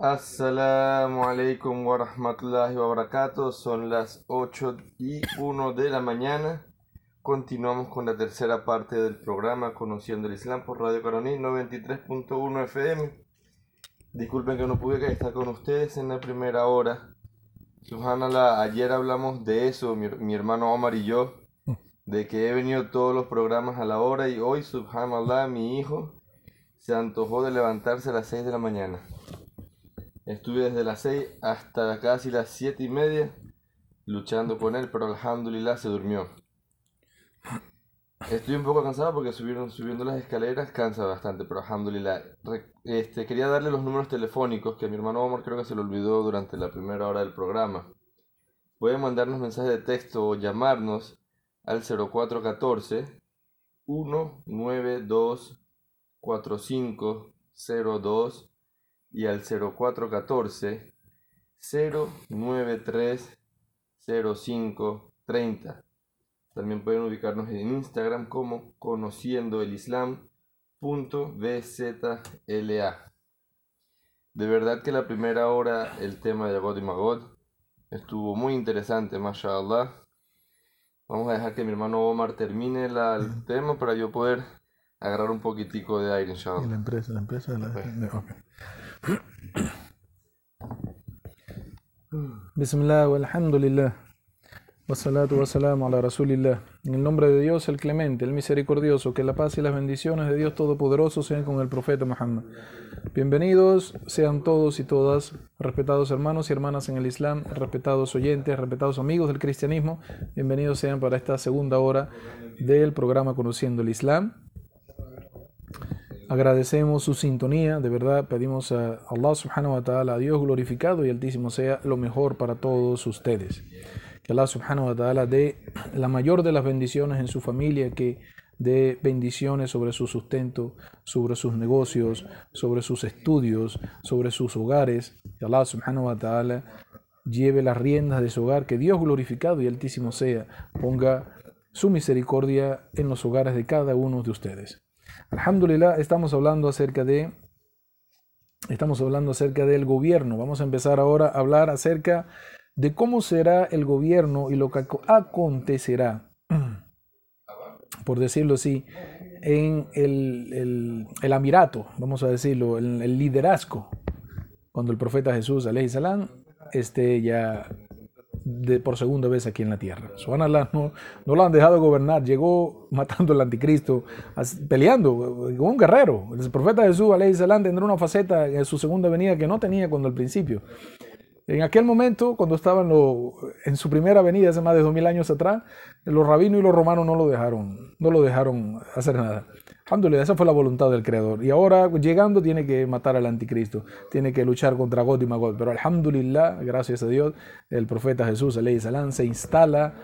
Assalamu alaikum wa rahmatullahi wa barakatuh. Son las 8 y 1 de la mañana. Continuamos con la tercera parte del programa Conociendo el Islam por Radio Caroní 93.1 FM. Disculpen que no pude estar con ustedes en la primera hora. Subhanallah, ayer hablamos de eso, mi, mi hermano Omar y yo, de que he venido todos los programas a la hora y hoy, subhanallah, mi hijo se antojó de levantarse a las 6 de la mañana. Estuve desde las 6 hasta casi las 7 y media luchando con él, pero alhamdulillah se durmió. Estoy un poco cansado porque subieron, subiendo las escaleras cansa bastante, pero alhamdulillah. Este, quería darle los números telefónicos que a mi hermano Omar creo que se lo olvidó durante la primera hora del programa. Pueden mandarnos mensajes de texto o llamarnos al 0414 192 4502 y al 0414 093 0530. También pueden ubicarnos en Instagram como conociendo el Islam.bzla. De verdad que la primera hora el tema de God y Magod estuvo muy interesante, mashallah. Vamos a dejar que mi hermano Omar termine el tema para yo poder agarrar un poquitico de aire, inshallah. la empresa, la empresa de la... Bismillah, alhamdulillah. Wassalatu wassalamu ala rasulillah. En el nombre de Dios, el clemente, el misericordioso, que la paz y las bendiciones de Dios Todopoderoso sean con el profeta Muhammad. Bienvenidos sean todos y todas, respetados hermanos y hermanas en el Islam, respetados oyentes, respetados amigos del cristianismo. Bienvenidos sean para esta segunda hora del programa Conociendo el Islam. Agradecemos su sintonía, de verdad pedimos a Allah subhanahu wa ta'ala, a Dios glorificado y altísimo sea lo mejor para todos ustedes. Que Allah subhanahu wa ta'ala dé la mayor de las bendiciones en su familia, que dé bendiciones sobre su sustento, sobre sus negocios, sobre sus estudios, sobre sus hogares. Que Allah subhanahu wa ta'ala lleve las riendas de su hogar, que Dios glorificado y altísimo sea, ponga su misericordia en los hogares de cada uno de ustedes. Alhamdulillah, estamos hablando acerca de estamos hablando acerca del gobierno. Vamos a empezar ahora a hablar acerca de cómo será el gobierno y lo que acontecerá, por decirlo así, en el, el, amirato, vamos a decirlo, el, el, liderazgo, cuando el profeta Jesús, salam, esté ya de, por segunda vez aquí en la tierra. Subhanallah, no, no lo han dejado gobernar, llegó matando al anticristo, peleando con un guerrero. El profeta Jesús, salam, tendrá una faceta en su segunda venida que no tenía cuando al principio. En aquel momento, cuando estaban en su primera venida, hace más de dos mil años atrás, los rabinos y los romanos no lo dejaron, no lo dejaron hacer nada. Alhamdulillah, esa fue la voluntad del Creador. Y ahora, llegando, tiene que matar al anticristo, tiene que luchar contra God y Magod. Pero alhamdulillah, gracias a Dios, el profeta Jesús, salam, se instala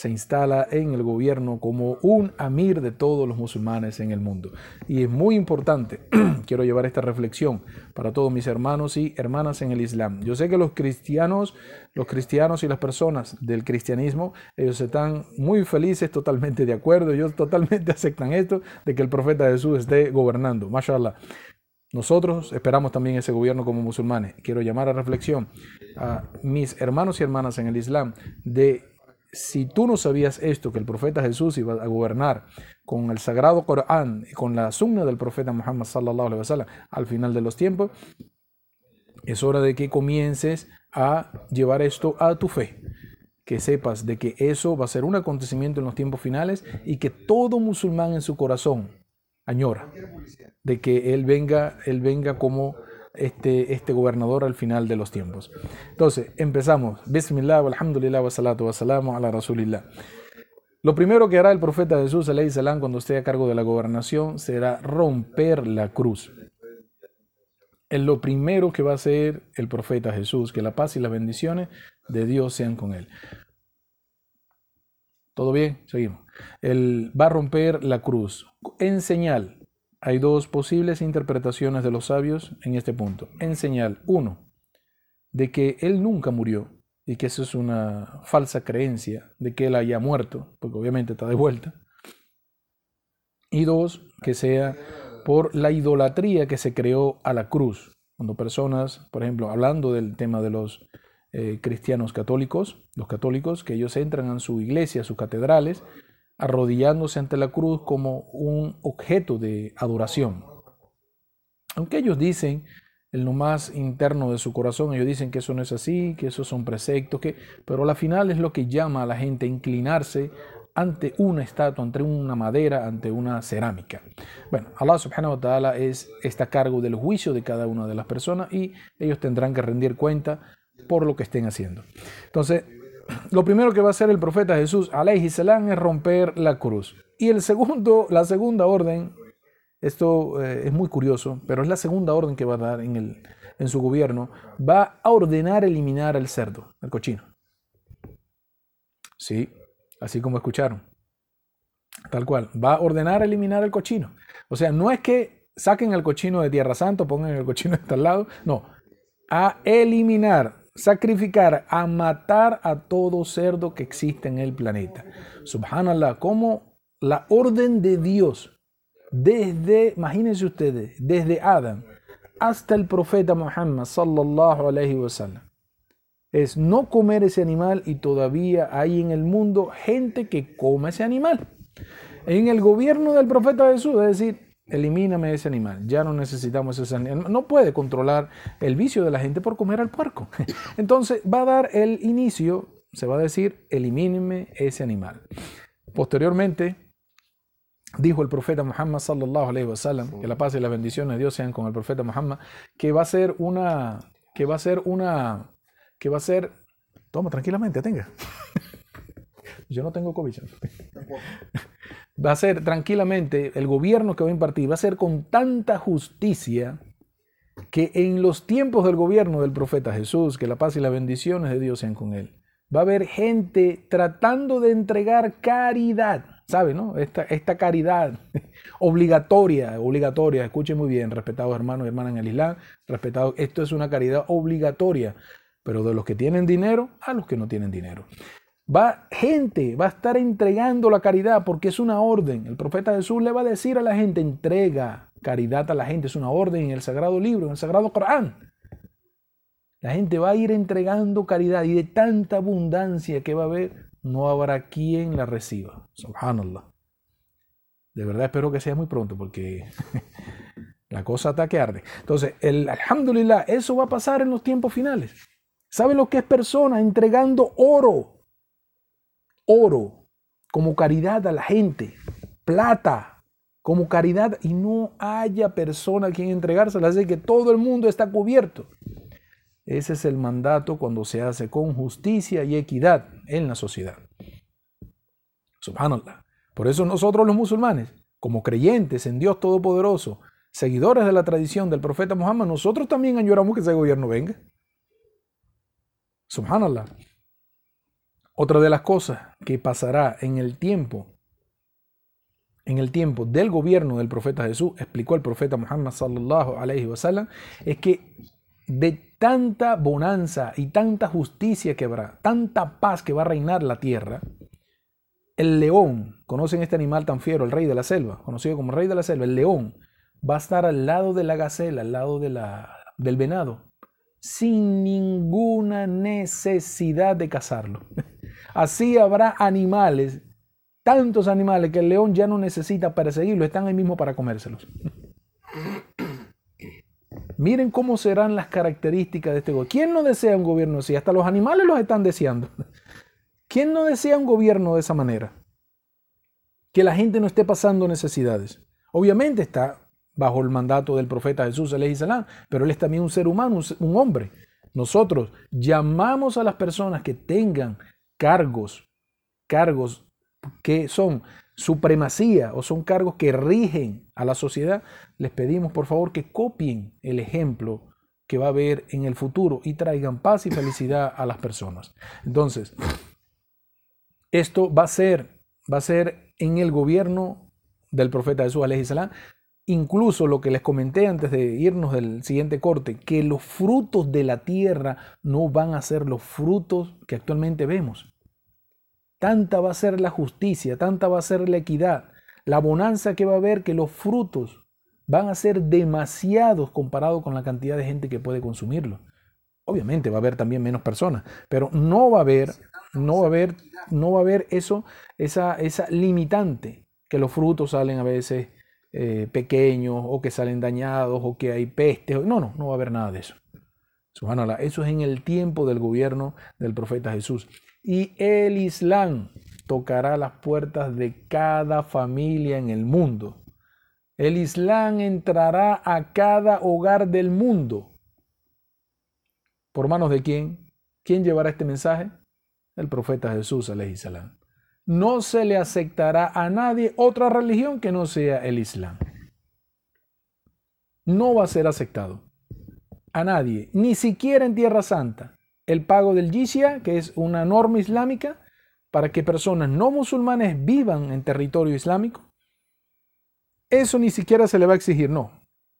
se instala en el gobierno como un amir de todos los musulmanes en el mundo. Y es muy importante, quiero llevar esta reflexión para todos mis hermanos y hermanas en el Islam. Yo sé que los cristianos, los cristianos y las personas del cristianismo, ellos están muy felices, totalmente de acuerdo, ellos totalmente aceptan esto de que el profeta Jesús esté gobernando. Mashallah. Nosotros esperamos también ese gobierno como musulmanes. Quiero llamar a reflexión a mis hermanos y hermanas en el Islam de si tú no sabías esto, que el profeta Jesús iba a gobernar con el sagrado Corán y con la sunna del profeta Muhammad sallallahu alaihi wasallam al final de los tiempos, es hora de que comiences a llevar esto a tu fe. Que sepas de que eso va a ser un acontecimiento en los tiempos finales y que todo musulmán en su corazón añora de que él venga, él venga como este, este gobernador al final de los tiempos. Entonces, empezamos. Bismillah, alhamdulillah, wa salatu wa ala rasulillah. Lo primero que hará el profeta Jesús, alayhi salam, cuando esté a cargo de la gobernación, será romper la cruz. Es lo primero que va a hacer el profeta Jesús, que la paz y las bendiciones de Dios sean con él. ¿Todo bien? Seguimos. Él va a romper la cruz en señal hay dos posibles interpretaciones de los sabios en este punto. En señal, uno, de que él nunca murió y que eso es una falsa creencia de que él haya muerto, porque obviamente está de vuelta. Y dos, que sea por la idolatría que se creó a la cruz. Cuando personas, por ejemplo, hablando del tema de los eh, cristianos católicos, los católicos, que ellos entran en su iglesia, sus catedrales, arrodillándose ante la cruz como un objeto de adoración. Aunque ellos dicen en lo más interno de su corazón, ellos dicen que eso no es así, que esos son preceptos, que, pero la final es lo que llama a la gente a inclinarse ante una estatua, ante una madera, ante una cerámica. Bueno, Allah subhanahu wa ta'ala es, está a cargo del juicio de cada una de las personas y ellos tendrán que rendir cuenta por lo que estén haciendo. Entonces, lo primero que va a hacer el profeta Jesús, salam, es romper la cruz. Y el segundo, la segunda orden esto eh, es muy curioso, pero es la segunda orden que va a dar en, el, en su gobierno. Va a ordenar eliminar el cerdo, el cochino. Sí, así como escucharon. Tal cual. Va a ordenar eliminar el cochino. O sea, no es que saquen el cochino de Tierra Santa, pongan el cochino de al lado. No. A eliminar, sacrificar, a matar a todo cerdo que existe en el planeta. Subhanallah, como la orden de Dios desde, imagínense ustedes, desde Adán hasta el profeta Muhammad sallallahu alaihi wasallam. Es no comer ese animal y todavía hay en el mundo gente que come ese animal. En el gobierno del profeta Jesús, es decir, elimíname ese animal, ya no necesitamos ese animal. No puede controlar el vicio de la gente por comer al puerco. Entonces va a dar el inicio, se va a decir, elimíneme ese animal. Posteriormente, Dijo el profeta Muhammad sallallahu alaihi wasallam, que la paz y las bendiciones de Dios sean con el profeta Muhammad, que va a ser una, que va a ser una, que va a ser, toma tranquilamente, tenga. Yo no tengo COVID. Va a ser tranquilamente el gobierno que va a impartir, va a ser con tanta justicia que en los tiempos del gobierno del profeta Jesús, que la paz y las bendiciones de Dios sean con él, va a haber gente tratando de entregar caridad ¿Sabe, no? Esta, esta caridad obligatoria, obligatoria, escuchen muy bien, respetados hermanos y hermanas en el Islam, respetados, esto es una caridad obligatoria, pero de los que tienen dinero a los que no tienen dinero. Va gente, va a estar entregando la caridad porque es una orden. El profeta Jesús le va a decir a la gente, entrega caridad a la gente, es una orden en el sagrado libro, en el sagrado Corán. La gente va a ir entregando caridad y de tanta abundancia que va a haber, no habrá quien la reciba. Subhanallah. De verdad espero que sea muy pronto porque la cosa está que arde. Entonces, el alhamdulillah, eso va a pasar en los tiempos finales. ¿Saben lo que es persona entregando oro? Oro como caridad a la gente, plata como caridad y no haya persona a quien entregársela, así que todo el mundo está cubierto. Ese es el mandato cuando se hace con justicia y equidad en la sociedad. Subhanallah. Por eso nosotros los musulmanes, como creyentes en Dios Todopoderoso, seguidores de la tradición del profeta Muhammad, nosotros también añoramos que ese gobierno venga. Subhanallah. Otra de las cosas que pasará en el tiempo, en el tiempo del gobierno del profeta Jesús, explicó el profeta Muhammad sallallahu alaihi wasallam, es que de tanta bonanza y tanta justicia que habrá, tanta paz que va a reinar la tierra, el león, conocen este animal tan fiero, el rey de la selva, conocido como rey de la selva, el león, va a estar al lado de la gacela, al lado de la, del venado, sin ninguna necesidad de cazarlo. Así habrá animales, tantos animales que el león ya no necesita perseguirlo, están ahí mismo para comérselos. Miren cómo serán las características de este gobierno. ¿Quién no desea un gobierno así? Hasta los animales los están deseando. ¿Quién no desea un gobierno de esa manera? Que la gente no esté pasando necesidades. Obviamente está bajo el mandato del profeta Jesús, salam, pero él es también un ser humano, un hombre. Nosotros llamamos a las personas que tengan cargos, cargos que son supremacía o son cargos que rigen a la sociedad, les pedimos por favor que copien el ejemplo que va a haber en el futuro y traigan paz y felicidad a las personas. Entonces, esto va a ser, va a ser en el gobierno del profeta Jesús, incluso lo que les comenté antes de irnos del siguiente corte, que los frutos de la tierra no van a ser los frutos que actualmente vemos. Tanta va a ser la justicia, tanta va a ser la equidad, la bonanza que va a haber que los frutos van a ser demasiados comparado con la cantidad de gente que puede consumirlo. Obviamente va a haber también menos personas, pero no va a haber, no va a haber, no va a haber eso, esa, esa limitante que los frutos salen a veces eh, pequeños o que salen dañados o que hay peste. No, no, no va a haber nada de eso. Eso es en el tiempo del gobierno del profeta Jesús. Y el Islam tocará las puertas de cada familia en el mundo. El Islam entrará a cada hogar del mundo. ¿Por manos de quién? ¿Quién llevará este mensaje? El profeta Jesús, salam. No se le aceptará a nadie otra religión que no sea el Islam. No va a ser aceptado a nadie, ni siquiera en Tierra Santa, el pago del jizya, que es una norma islámica para que personas no musulmanes vivan en territorio islámico. Eso ni siquiera se le va a exigir, no.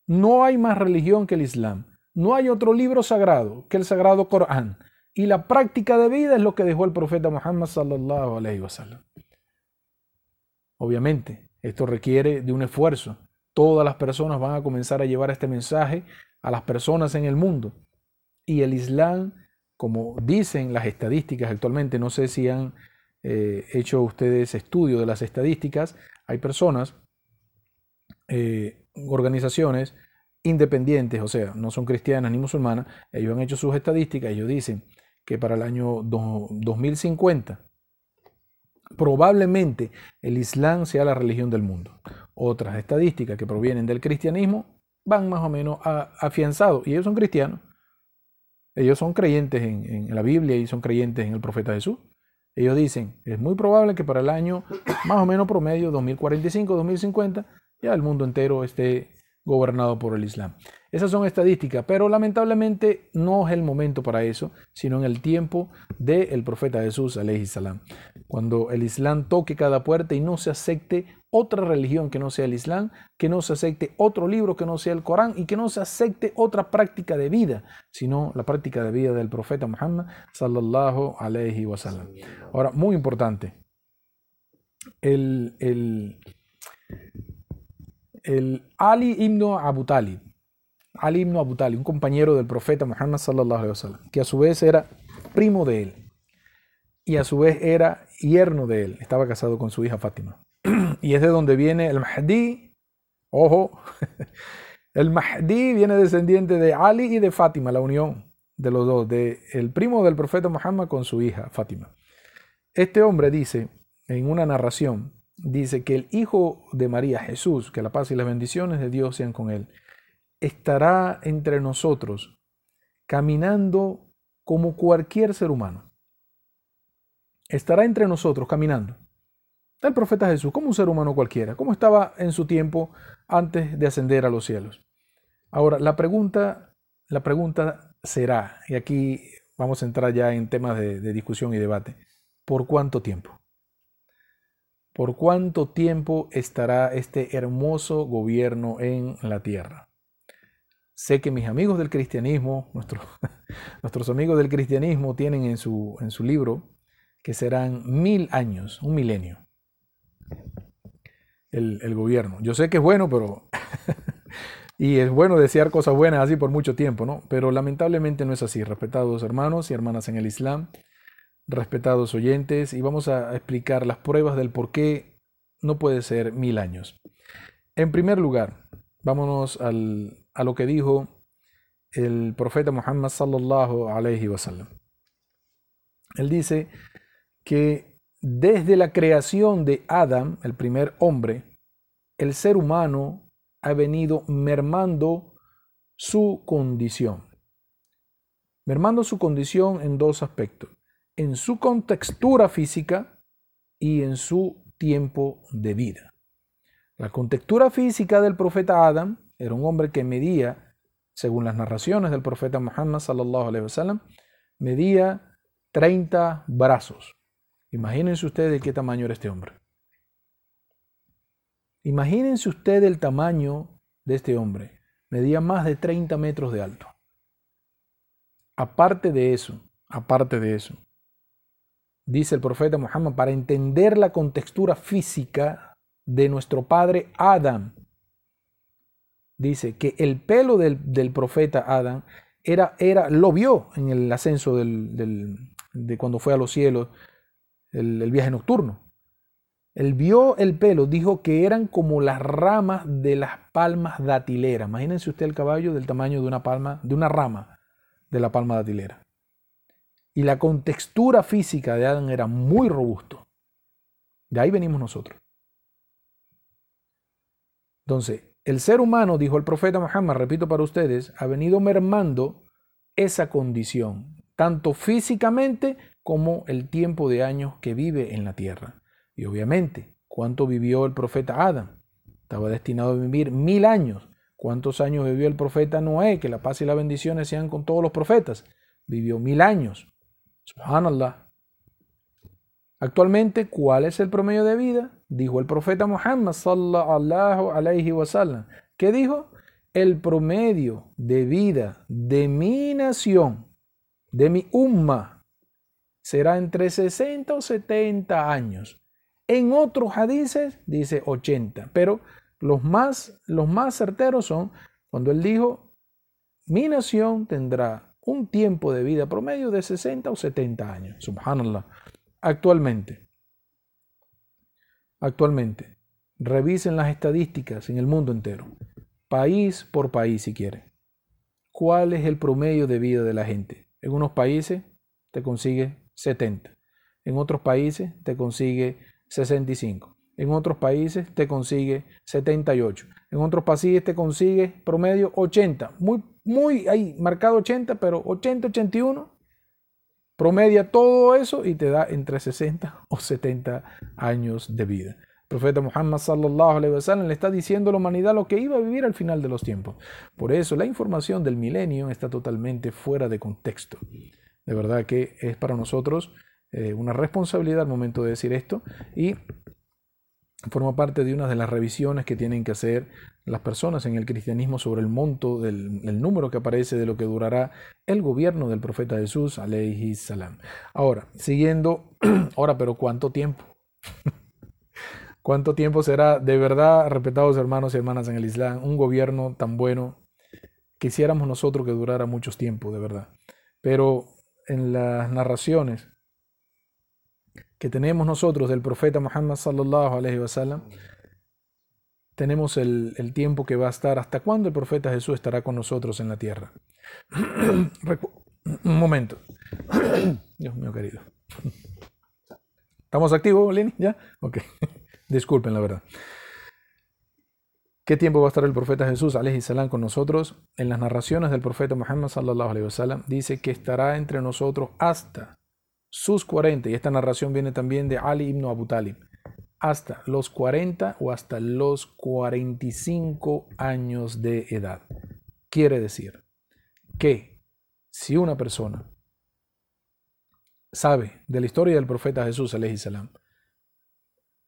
No hay más religión que el Islam. No hay otro libro sagrado que el sagrado Corán. Y la práctica de vida es lo que dejó el profeta Muhammad sallallahu alaihi wasallam. Obviamente, esto requiere de un esfuerzo. Todas las personas van a comenzar a llevar este mensaje a las personas en el mundo. Y el Islam, como dicen las estadísticas actualmente, no sé si han eh, hecho ustedes estudio de las estadísticas, hay personas, eh, organizaciones independientes, o sea, no son cristianas ni musulmanas, ellos han hecho sus estadísticas, ellos dicen que para el año 2050 probablemente el Islam sea la religión del mundo. Otras estadísticas que provienen del cristianismo van más o menos afianzados. Y ellos son cristianos. Ellos son creyentes en, la Biblia y son creyentes en el profeta Jesús. Ellos dicen, es muy probable que para el año más o menos promedio, 2045, 2050, ya el mundo entero esté gobernado por el Islam. Esas son estadísticas, pero lamentablemente no es el momento para eso, sino en el tiempo del profeta Jesús, salam. Cuando el Islam toque cada puerta y no se acepte otra religión que no sea el Islam, que no se acepte otro libro que no sea el Corán y que no se acepte otra práctica de vida, sino la práctica de vida del profeta Muhammad sallallahu alaihi wasallam. Ahora, muy importante, el, el, el Ali ibn Abu Talib, Ali ibn Abu un compañero del profeta Muhammad sallallahu alaihi wasallam, que a su vez era primo de él y a su vez era yerno de él, estaba casado con su hija Fátima. y es de donde viene el Mahdi. Ojo, el Mahdi viene descendiente de Ali y de Fátima, la unión de los dos, de el primo del profeta Muhammad con su hija Fátima. Este hombre dice, en una narración, dice que el hijo de María, Jesús, que la paz y las bendiciones de Dios sean con él, estará entre nosotros caminando como cualquier ser humano. Estará entre nosotros caminando el profeta Jesús como un ser humano cualquiera, como estaba en su tiempo antes de ascender a los cielos. Ahora, la pregunta, la pregunta será, y aquí vamos a entrar ya en temas de, de discusión y debate, ¿por cuánto tiempo? ¿Por cuánto tiempo estará este hermoso gobierno en la tierra? Sé que mis amigos del cristianismo, nuestros, amigos del cristianismo tienen en su, en su libro que serán mil años, un milenio el, gobierno. Yo sé que es bueno, pero... y es bueno desear cosas buenas así por mucho tiempo, ¿no? Pero lamentablemente no es así. Respetados hermanos y hermanas en el Islam, respetados oyentes, y vamos a explicar las pruebas del por qué no puede ser mil años. En primer lugar, vámonos a lo que dijo el profeta Muhammad sallallahu alayhi wasallam. Él dice que desde la creación de Adam, el primer hombre, el ser humano ha venido mermando su condición. Mermando su condición en dos aspectos, en su contextura física y en su tiempo de vida. La contextura física del profeta Adam era un hombre que medía, según las narraciones del profeta Muhammad sallallahu alaihi wasallam, medía 30 brazos. Imagínense ustedes de qué tamaño era este hombre. Imagínense ustedes el tamaño de este hombre. Medía más de 30 metros de alto. Aparte de eso, aparte de eso, dice el profeta Muhammad, para entender la contextura física de nuestro padre Adam, dice que el pelo del, profeta Adán era, era, lo vio en el ascenso de cuando fue a los cielos, el, el viaje nocturno. Él vio el pelo, dijo que eran como las ramas de las palmas datileras. Imagínense usted el caballo del tamaño de una palma, de una rama de la palma datilera. Y la contextura física de Adán era muy robusto. De ahí venimos nosotros. Entonces, el ser humano, dijo el profeta Muhammad, repito para ustedes, ha venido mermando esa condición, tanto físicamente como el tiempo de años que vive en la tierra. Y obviamente, ¿cuánto vivió el profeta Adán? Estaba destinado a vivir mil años. ¿Cuántos años vivió el profeta Noé? Que la paz y las bendiciones sean con todos los profetas. Vivió mil años. Subhanallah. Actualmente, ¿cuál es el promedio de vida? Dijo el profeta Muhammad sallallahu alayhi wa sallam. ¿Qué dijo? El promedio de vida de mi nación, de mi umma, será entre 60 o 70 años. En otros hadices dice 80, pero los más, los más certeros son cuando él dijo, mi nación tendrá un tiempo de vida promedio de 60 o 70 años. Subhanallah. Actualmente, actualmente, revisen las estadísticas en el mundo entero, país por país si quiere. ¿Cuál es el promedio de vida de la gente? En unos países te consigue 70, en otros países te consigue 65. En otros países te consigue 78. En otros países te consigue promedio 80. Muy, muy, ahí marcado 80, pero 80, 81. Promedia todo eso y te da entre 60 o 70 años de vida. El profeta Muhammad sallallahu le está diciendo a la humanidad lo que iba a vivir al final de los tiempos. Por eso la información del milenio está totalmente fuera de contexto. De verdad que es para nosotros eh, una responsabilidad al momento de decir esto y forma parte de una de las revisiones que tienen que hacer las personas en el cristianismo sobre el monto del número que aparece de lo que durará el gobierno del profeta Jesús, alayhi salam. Ahora, siguiendo, ahora, pero ¿cuánto tiempo? ¿Cuánto tiempo será de verdad, respetados hermanos y hermanas en el Islam, un gobierno tan bueno? Quisiéramos nosotros que durara mucho tiempo, de verdad. Pero en las narraciones que tenemos nosotros del profeta Muhammad sallallahu alaihi wasallam, tenemos el, el, tiempo que va a estar, hasta cuándo el profeta Jesús estará con nosotros en la tierra. Un momento. Dios mío querido. ¿Estamos activos, Lenny? ¿Ya? Ok. Disculpen la verdad. ¿Qué tiempo va a estar el profeta Jesús, salam, con nosotros? En las narraciones del profeta Muhammad sallallahu alaihi wasallam dice que estará entre nosotros hasta sus 40, y esta narración viene también de Ali ibn Abu Talib, hasta los 40 o hasta los 45 años de edad. Quiere decir que si una persona sabe de la historia del profeta Jesús, salam,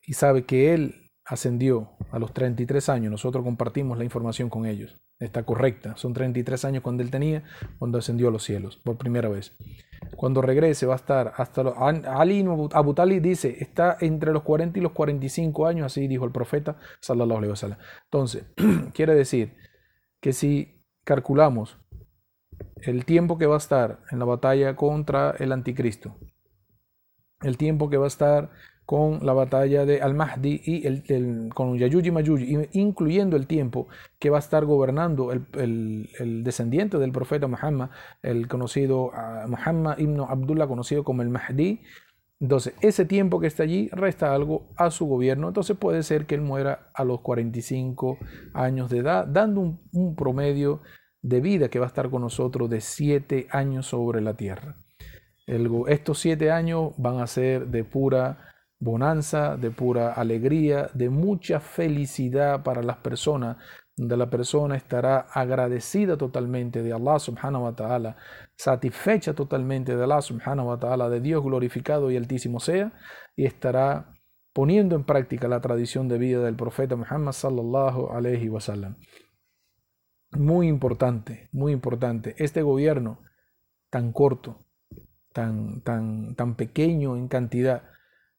y sabe que él ascendió a los 33 años, nosotros compartimos la información con ellos, está correcta, son 33 años cuando él tenía, cuando ascendió a los cielos por primera vez. Cuando regrese va a estar hasta los, Ali Abu Talib dice, está entre los 40 y los 45 años, así dijo el profeta. Entonces, quiere decir que si calculamos el tiempo que va a estar en la batalla contra el anticristo, el tiempo que va a estar con la batalla de Al-Mahdi y el, con Yayuj y Mayuj, incluyendo el tiempo que va a estar gobernando el, descendiente del profeta Muhammad, el conocido ah, Muhammad ibn Abdullah, conocido como el Mahdi. Entonces, ese tiempo que está allí resta algo a su gobierno. Entonces, puede ser que él muera a los 45 años de edad, dando un, un promedio de vida que va a estar con nosotros de 7 años sobre la tierra. estos 7 años van a ser de pura bonanza, de pura alegría, de mucha felicidad para las personas, donde la persona estará agradecida totalmente de Allah subhanahu wa ta'ala, satisfecha totalmente de Allah subhanahu wa ta'ala, de Dios glorificado y altísimo sea, y estará poniendo en práctica la tradición de vida del profeta Muhammad sallallahu alayhi wa sallam. Muy importante, muy importante, este gobierno tan corto, tan, tan, tan pequeño en cantidad,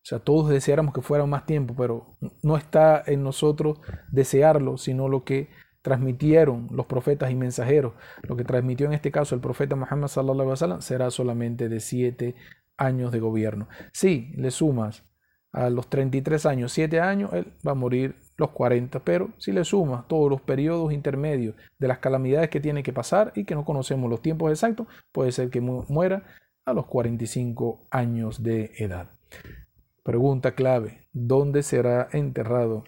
o sea, todos deseáramos que fuera más tiempo, pero no está en nosotros desearlo, sino lo que transmitieron los profetas y mensajeros, lo que transmitió en este caso el profeta Muhammad sallallahu alaihi wasallam será solamente de siete años de gobierno. Si le sumas a los 33 años, 7 años, él va a morir los 40, pero si le sumas todos los periodos intermedios de las calamidades que tiene que pasar y que no conocemos los tiempos exactos, puede ser que muera a los 45 años de edad. Pregunta clave, ¿dónde será enterrado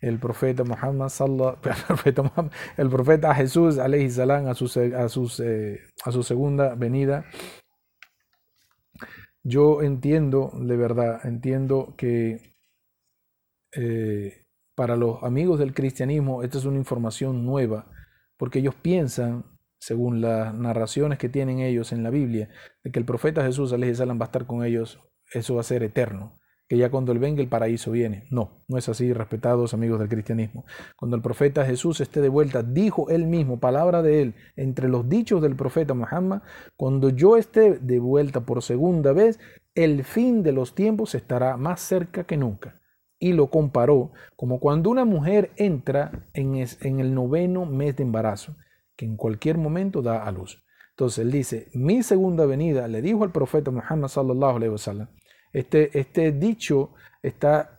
el profeta Muhammad, el profeta, Muhammad, el profeta Jesús salam a su, a su segunda venida? Yo entiendo, de verdad, entiendo que eh, para los amigos del cristianismo esta es una información nueva, porque ellos piensan, según las narraciones que tienen ellos en la Biblia, de que el profeta Jesús, salam, va a estar con ellos, eso va a ser eterno que ya cuando Él venga el paraíso viene. No, no es así, respetados amigos del cristianismo. Cuando el profeta Jesús esté de vuelta, dijo Él mismo, palabra de Él, entre los dichos del profeta Muhammad, cuando yo esté de vuelta por segunda vez, el fin de los tiempos estará más cerca que nunca. Y lo comparó como cuando una mujer entra en, el noveno mes de embarazo, que en cualquier momento da a luz. Entonces él dice, mi segunda venida, le dijo al profeta Muhammad sallallahu alaihi wasallam, este, este dicho está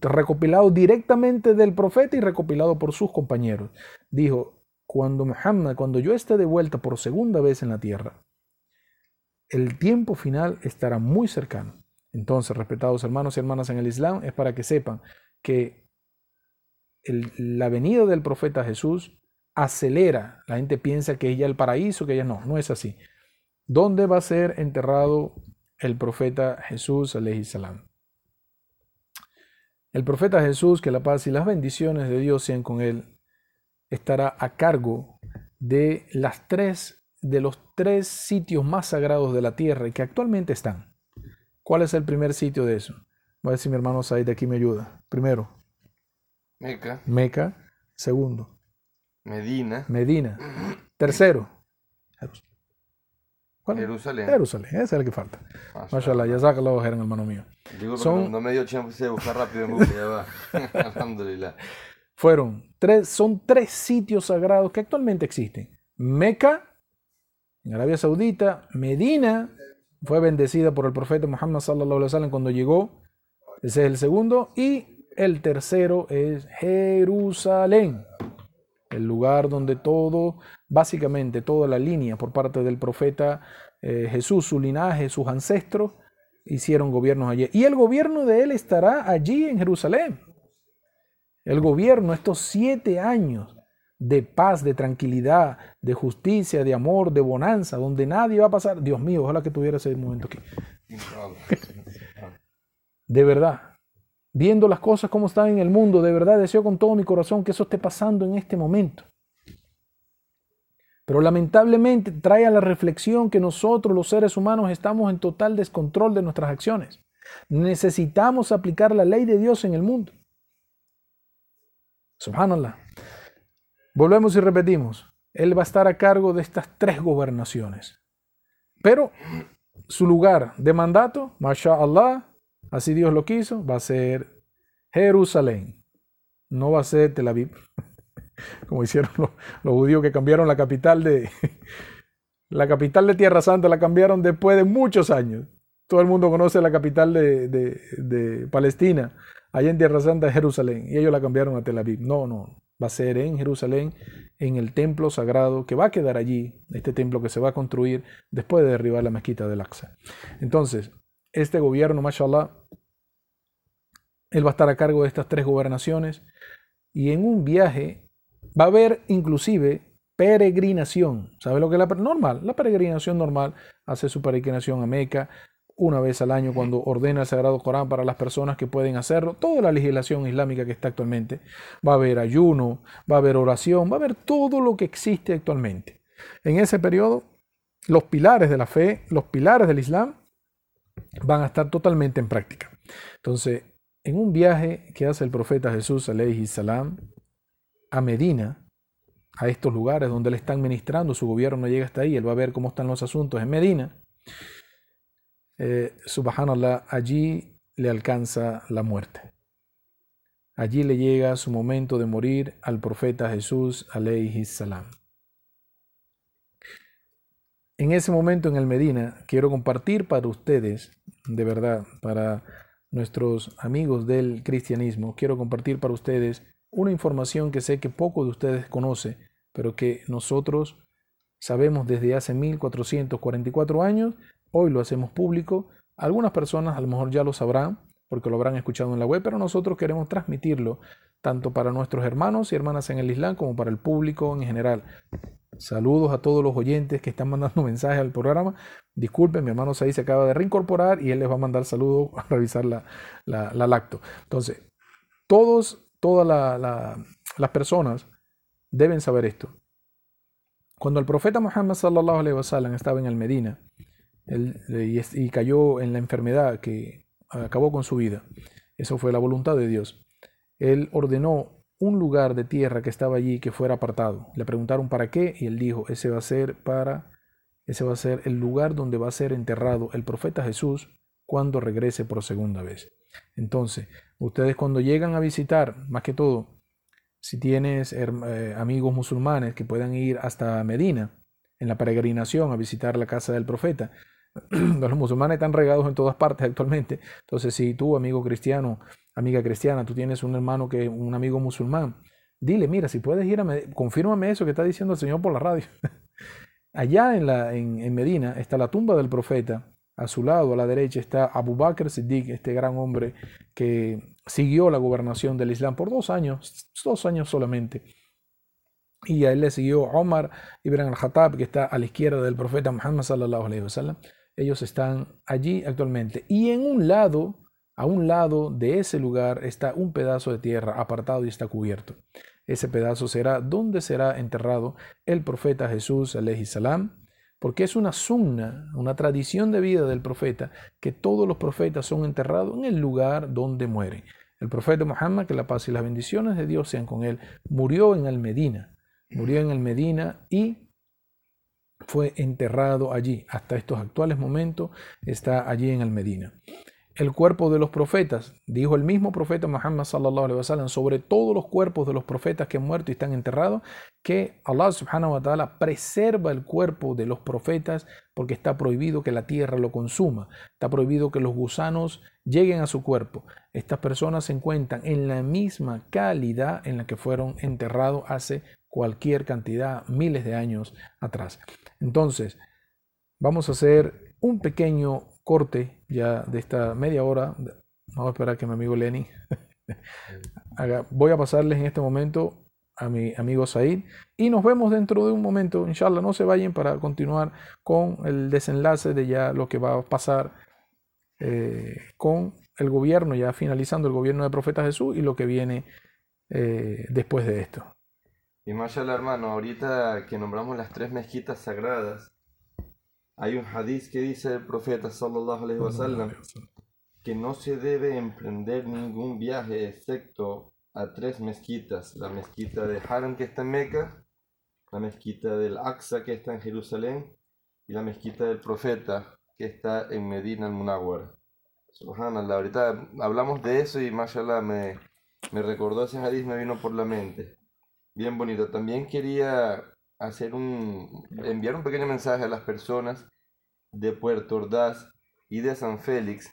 recopilado directamente del profeta y recopilado por sus compañeros. Dijo, cuando Muhammad, cuando yo esté de vuelta por segunda vez en la tierra, el tiempo final estará muy cercano. Entonces, respetados hermanos y hermanas en el Islam, es para que sepan que la venida del profeta Jesús acelera. La gente piensa que ella el paraíso, que ella no, no es así. ¿Dónde va a ser enterrado el profeta Jesús, salam. El profeta Jesús, que la paz y las bendiciones de Dios sean con él, estará a cargo de las tres de los tres sitios más sagrados de la tierra y que actualmente están. ¿Cuál es el primer sitio de eso? Voy a ver si mi hermano Said de aquí me ayuda. Primero, Meca. Meca. Segundo, Medina. Medina. Tercero, Jerusalén. Jerusalén, ese es el que falta. Mashallah, ya saca los ojeras, hermano mío. Digo, son, no, me dio chance de buscar rápido en Google, ya va. Alhamdulillah. Fueron tres, son tres sitios sagrados que actualmente existen. Meca, en Arabia Saudita, Medina, fue bendecida por el profeta Muhammad sallallahu alaihi wasallam cuando llegó. Ese es el segundo. Y el tercero es Jerusalén el lugar donde todo, básicamente toda la línea por parte del profeta eh, Jesús, su linaje, sus ancestros, hicieron gobiernos allí. Y el gobierno de él estará allí en Jerusalén. El gobierno, estos siete años de paz, de tranquilidad, de justicia, de amor, de bonanza, donde nadie va a pasar. Dios mío, ojalá que tuviera ese momento aquí. De verdad, viendo las cosas como están en el mundo, de verdad deseo con todo mi corazón que eso esté pasando en este momento. Pero lamentablemente trae a la reflexión que nosotros los seres humanos estamos en total descontrol de nuestras acciones. Necesitamos aplicar la ley de Dios en el mundo. Subhanallah. Volvemos y repetimos. Él va a estar a cargo de estas tres gobernaciones. Pero su lugar de mandato, Allah así Dios lo quiso, va a ser Jerusalén. No va a ser Tel Aviv, como hicieron los, judíos que cambiaron la capital de la capital de Tierra Santa, la cambiaron después de muchos años. Todo el mundo conoce la capital de, Palestina, allá en Tierra Santa, Jerusalén, y ellos la cambiaron a Tel Aviv. No, no, va a ser en Jerusalén, en el templo sagrado que va a quedar allí, este templo que se va a construir después de derribar la mezquita del Aqsa. Entonces, este gobierno, mashallah, él va a estar a cargo de estas tres gobernaciones y en un viaje va a haber inclusive peregrinación. ¿Sabe lo que es la normal? La peregrinación normal hace su peregrinación a Meca una vez al año cuando ordena el Sagrado Corán para las personas que pueden hacerlo. Toda la legislación islámica que está actualmente. Va a haber ayuno, va a haber oración, va a haber todo lo que existe actualmente. En ese periodo, los pilares de la fe, los pilares del Islam, van a estar totalmente en práctica. Entonces, en un viaje que hace el profeta Jesús salam a Medina, a estos lugares donde le están ministrando, su gobierno no llega hasta ahí, él va a ver cómo están los asuntos en Medina. Eh, subhanallah, allí le alcanza la muerte. allí le llega su momento de morir al profeta Jesús, alayhi salam. En ese momento en el Medina, quiero compartir para ustedes, de verdad, para nuestros amigos del cristianismo, quiero compartir para ustedes una información que sé que poco de ustedes conoce, pero que nosotros sabemos desde hace 1444 años, hoy lo hacemos público, algunas personas a lo mejor ya lo sabrán porque lo habrán escuchado en la web, pero nosotros queremos transmitirlo tanto para nuestros hermanos y hermanas en el Islam como para el público en general. Saludos a todos los oyentes que están mandando mensajes al programa. Disculpen, mi hermano ahí se acaba de reincorporar y él les va a mandar saludos a revisar la, la, lacto. Entonces, todos, todas las personas deben saber esto. Cuando el profeta Muhammad sallallahu estaba en el Medina y, y cayó en la enfermedad que acabó con su vida, eso fue la voluntad de Dios. Él ordenó un lugar de tierra que estaba allí que fuera apartado. Le preguntaron para qué y él dijo, ese va a ser para ese va a ser el lugar donde va a ser enterrado el profeta Jesús cuando regrese por segunda vez. Entonces, ustedes cuando llegan a visitar, más que todo, si tienes eh, amigos musulmanes que puedan ir hasta Medina en la peregrinación a visitar la casa del profeta, los musulmanes están regados en todas partes actualmente. Entonces, si tú, amigo cristiano, amiga cristiana, tú tienes un hermano que un amigo musulmán, dile, mira, si puedes ir a confírmame eso que está diciendo el Señor por la radio. Allá en, la, en, Medina está la tumba del profeta. A su lado, a la derecha, está Abu Bakr Siddiq, este gran hombre que siguió la gobernación del Islam por dos años, dos años solamente. Y a él le siguió Omar ibn al-Khattab, que está a la izquierda del profeta Muhammad sallallahu alaihi wasallam. Ellos están allí actualmente. Y en un lado, a un lado de ese lugar, está un pedazo de tierra apartado y está cubierto. Ese pedazo será donde será enterrado el profeta Jesús alaihi salam, porque es una sunna, una tradición de vida del profeta, que todos los profetas son enterrados en el lugar donde mueren. El profeta Muhammad, que la paz y las bendiciones de Dios sean con él, murió en el Medina, murió en el Medina y fue enterrado allí. Hasta estos actuales momentos está allí en el Medina el cuerpo de los profetas. Dijo el mismo profeta Muhammad sallallahu alaihi wasallam sobre todos los cuerpos de los profetas que han muerto y están enterrados, que Allah subhanahu wa ta'ala preserva el cuerpo de los profetas porque está prohibido que la tierra lo consuma, está prohibido que los gusanos lleguen a su cuerpo. Estas personas se encuentran en la misma calidad en la que fueron enterrados hace cualquier cantidad, miles de años atrás. Entonces, vamos a hacer un pequeño corte ya de esta media hora. Vamos a esperar que mi amigo Lenny haga. Voy a pasarles en este momento a mi amigo Said y nos vemos dentro de un momento. Inshallah, no se vayan para continuar con el desenlace de ya lo que va a pasar eh, con el gobierno, ya finalizando el gobierno de Profeta Jesús y lo que viene eh, después de esto. Y mashallah, hermano, ahorita que nombramos las tres mezquitas sagradas, hay un hadith que dice el profeta sallallahu alaihi wasallam que no se debe emprender ningún viaje excepto a tres mezquitas, la mezquita de Haram que está en Meca, la mezquita del Aqsa que está en Jerusalén y la mezquita del profeta que está en Medina al-Munawwar. Subhanallah, ahorita hablamos de eso y mashallah me, me recordó ese hadith, me vino por la mente. Bien bonito. También quería hacer un, enviar un pequeño mensaje a las personas de Puerto Ordaz y de San Félix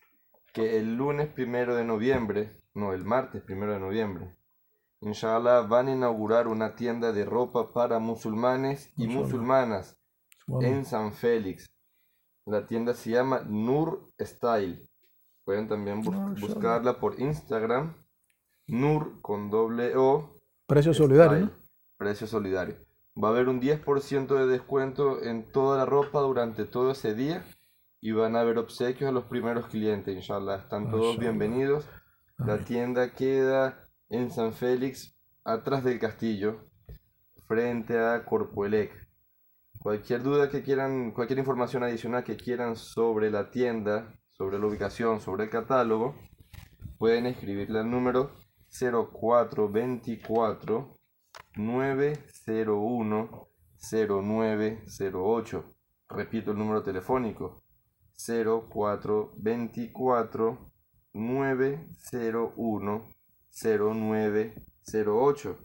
que el lunes primero de noviembre, no, el martes primero de noviembre, inshallah van a inaugurar una tienda de ropa para musulmanes y musulmanas en San Félix. La tienda se llama Nur Style. Pueden también buscarla por Instagram. Nur con doble O. Precio solidario. Precio solidario. Va a haber un 10% de descuento en toda la ropa durante todo ese día y van a haber obsequios a los primeros clientes, inshallah. Están todos bienvenidos. La tienda queda en San Félix, atrás del castillo, frente a Corpoelec. Cualquier duda que quieran, cualquier información adicional que quieran sobre la tienda, sobre la ubicación, sobre el catálogo, pueden escribirle al número 0424 901 0908. Repito el número telefónico 0424 901 0908.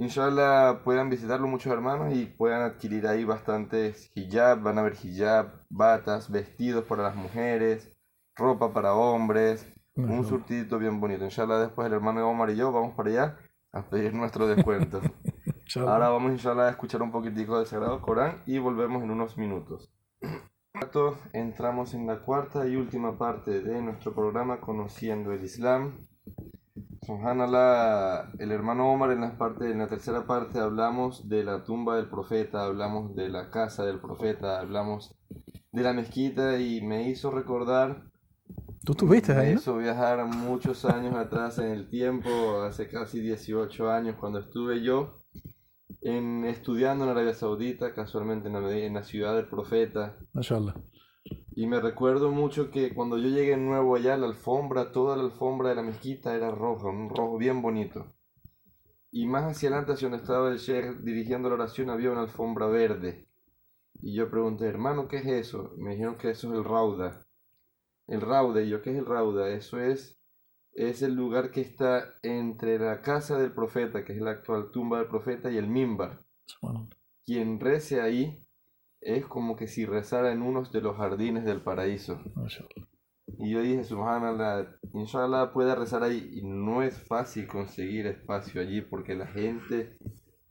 Inshallah puedan visitarlo muchos hermanos y puedan adquirir ahí bastantes hijab, van a ver hijab, batas, vestidos para las mujeres, ropa para hombres, un surtidito bien bonito. Inshallah después el hermano Omar y yo vamos para allá a pedir nuestro descuento. Ahora vamos inshallah a escuchar un poquitico del Sagrado Corán y volvemos en unos minutos. Entramos en la cuarta y última parte de nuestro programa Conociendo el Islam Subhanallah, el hermano Omar en la, parte, en la tercera parte hablamos de la tumba del profeta, hablamos de la casa del profeta, hablamos de la mezquita y me hizo recordar... ¿Tú estuviste ahí? Me hizo viajar muchos años atrás en el tiempo, hace casi 18 años, cuando estuve yo en, estudiando en Arabia Saudita, casualmente en la, en la ciudad del profeta. Mashallah. Y me recuerdo mucho que cuando yo llegué nuevo allá, la alfombra, toda la alfombra de la mezquita era roja, un rojo bien bonito. Y más hacia adelante, hacia donde estaba el sheikh dirigiendo la oración, había una alfombra verde. Y yo pregunté, hermano, ¿qué es eso? Me dijeron que eso es el rauda. El rauda, y yo, ¿qué es el rauda? Eso es, es el lugar que está entre la casa del profeta, que es la actual tumba del profeta, y el mimbar. Quien rece ahí es como que si rezara en uno de los jardines del paraíso. Y yo dije, subhanallah, inshallah pueda rezar ahí. Y no es fácil conseguir espacio allí porque la gente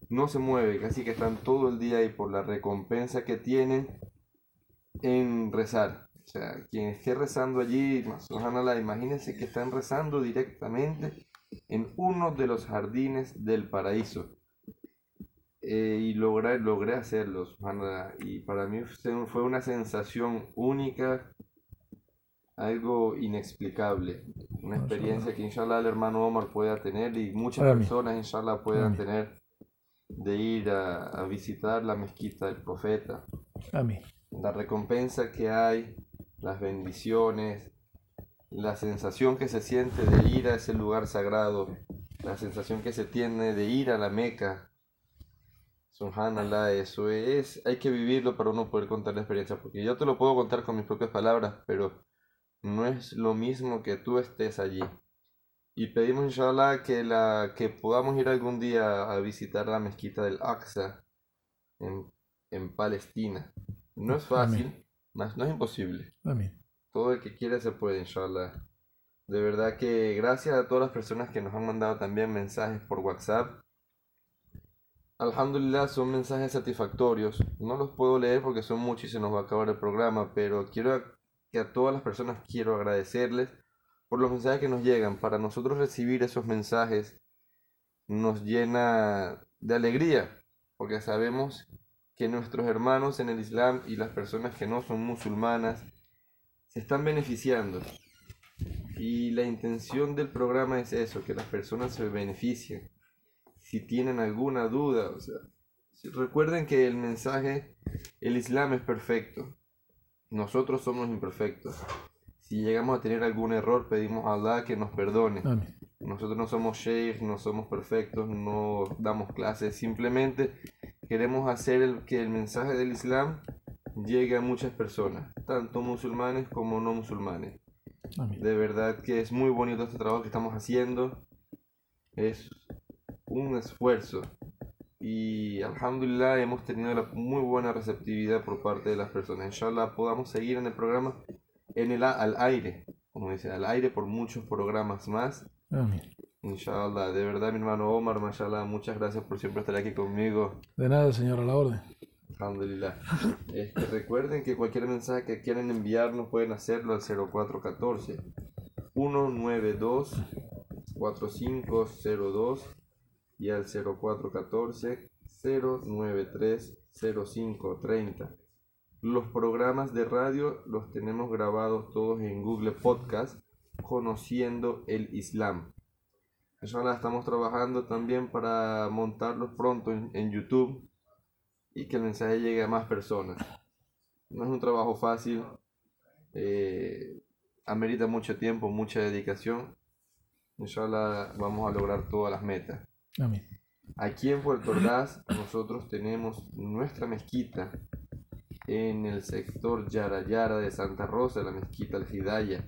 no se mueve, casi que están todo el día ahí por la recompensa que tienen en rezar. O sea, quien esté rezando allí, subhanallah, imagínense que están rezando directamente en uno de los jardines del paraíso. Eh, y logré, logré hacerlos. Y para mí fue una sensación única, algo inexplicable. Una experiencia que inshallah el hermano Omar pueda tener y muchas personas inshallah puedan tener de ir a, visitar la mezquita del profeta. La recompensa que hay, las bendiciones, la sensación que se siente de ir a ese lugar sagrado, la sensación que se tiene de ir a la Meca, Subhanallah, eso es, hay que vivirlo para uno poder contar la experiencia, porque yo te lo puedo contar con mis propias palabras, pero no es lo mismo que tú estés allí. Y pedimos, inshallah, que, la, que podamos ir algún día a visitar la mezquita del Aqsa en, en Palestina. No es fácil, mas no es imposible. Todo el que quiera se puede, inshallah. De verdad que gracias a todas las personas que nos han mandado también mensajes por WhatsApp Alhamdulillah son mensajes satisfactorios. No los puedo leer porque son muchos y se nos va a acabar el programa, pero quiero que a todas las personas quiero agradecerles por los mensajes que nos llegan. Para nosotros recibir esos mensajes nos llena de alegría, porque sabemos que nuestros hermanos en el Islam y las personas que no son musulmanas se están beneficiando. Y la intención del programa es eso, que las personas se beneficien si tienen alguna duda. O sea, recuerden que el mensaje, el Islam es perfecto. Nosotros somos imperfectos. Si llegamos a tener algún error, pedimos a Allah que nos perdone. Nosotros no somos sheikhs, no somos perfectos, no damos clases. Simplemente queremos hacer el, que el mensaje del Islam llegue a muchas personas, tanto musulmanes como no musulmanes. De verdad que es muy bonito este trabajo que estamos haciendo. Es un esfuerzo y alhamdulillah hemos tenido la muy buena receptividad por parte de las personas. Inshallah podamos seguir en el programa en el al aire, como dice, al aire por muchos programas más. Inshallah, de verdad mi hermano Omar, mashallah, muchas gracias por siempre estar aquí conmigo. De nada, señor, a la orden. Alhamdulillah. Este, recuerden que cualquier mensaje que quieran enviarnos pueden hacerlo al 0414 192 4502 y al 0414 093 0530. Los programas de radio los tenemos grabados todos en Google Podcast, conociendo el Islam. Ahora estamos trabajando también para montarlos pronto en, YouTube y que el mensaje llegue a más personas. No es un trabajo fácil, eh, amerita mucho tiempo, mucha dedicación. Inshallah vamos a lograr todas las metas. Aquí en Puerto Ordaz nosotros tenemos nuestra mezquita en el sector Yara Yara de Santa Rosa, la mezquita Al Hidaya.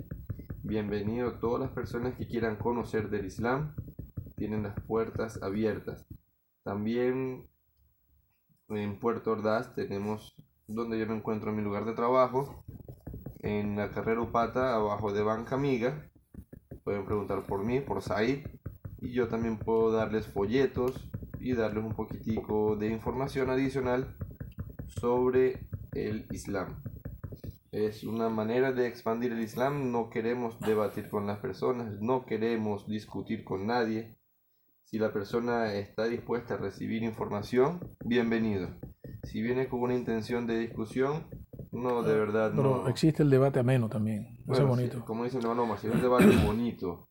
bienvenido a todas las personas que quieran conocer del Islam, tienen las puertas abiertas. También en Puerto Ordaz tenemos donde yo me encuentro en mi lugar de trabajo, en la carrera Upata, abajo de Banca Amiga. Pueden preguntar por mí, por Said, y yo también puedo darles folletos y darles un poquitico de información adicional sobre el Islam. Es una manera de expandir el Islam, no queremos debatir con las personas, no queremos discutir con nadie. Si la persona está dispuesta a recibir información, bienvenido. Si viene con una intención de discusión, no, de verdad Pero existe el debate ameno también, eso es bonito. como dice el hermano si es un debate bonito,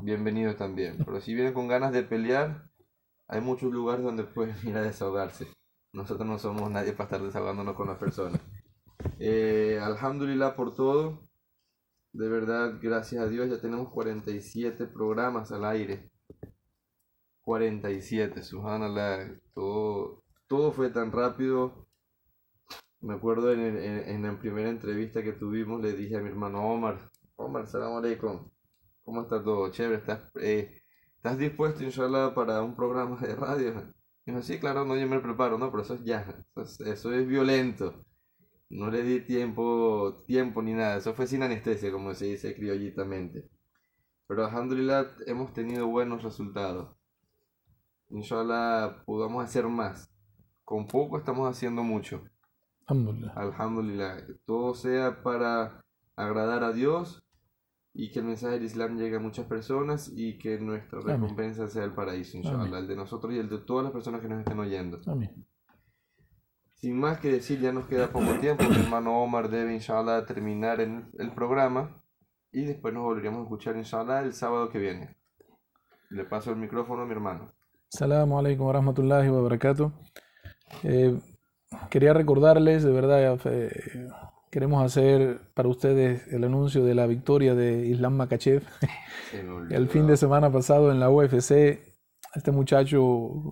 bienvenido también. Pero si viene con ganas de pelear, hay muchos lugares donde puede ir a desahogarse. Nosotros no somos nadie para estar desahogándonos con las personas. Eh, alhamdulillah por todo. De verdad, gracias a Dios, ya tenemos 47 programas al aire. 47, subhanallah. Todo, todo fue tan rápido. Me acuerdo en, en, la primera entrevista que tuvimos, le dije a mi hermano Omar, Omar, salam aleikum. ¿Cómo está todo? Chévere, ¿estás, eh, ¿estás dispuesto, inshallah, para un programa de radio? Y me sí, claro, no, yo me preparo, no, pero eso es ya, eso es, violento. No le di tiempo, tiempo ni nada, eso fue sin anestesia, como se dice criollitamente. Pero alhamdulillah hemos tenido buenos resultados. Inshallah podamos hacer más. Con poco estamos haciendo mucho. Alhamdulillah. Alhamdulillah. Todo sea para agradar a Dios y que el mensaje del Islam llegue a muchas personas y que nuestra recompensa sea el paraíso, inshallah, el de nosotros y el de todas las personas que nos estén oyendo. Sin más que decir, ya nos queda poco tiempo. Mi hermano Omar debe, inshallah, terminar el, el programa y después nos volveríamos a escuchar, inshallah, el sábado que viene. Le paso el micrófono a mi hermano. Salamu alaikum wa rahmatullahi wa barakatuh. Eh, quería recordarles, de verdad, eh, Queremos hacer para ustedes el anuncio de la victoria de Islam Makachev. el fin de semana pasado en la UFC, este muchacho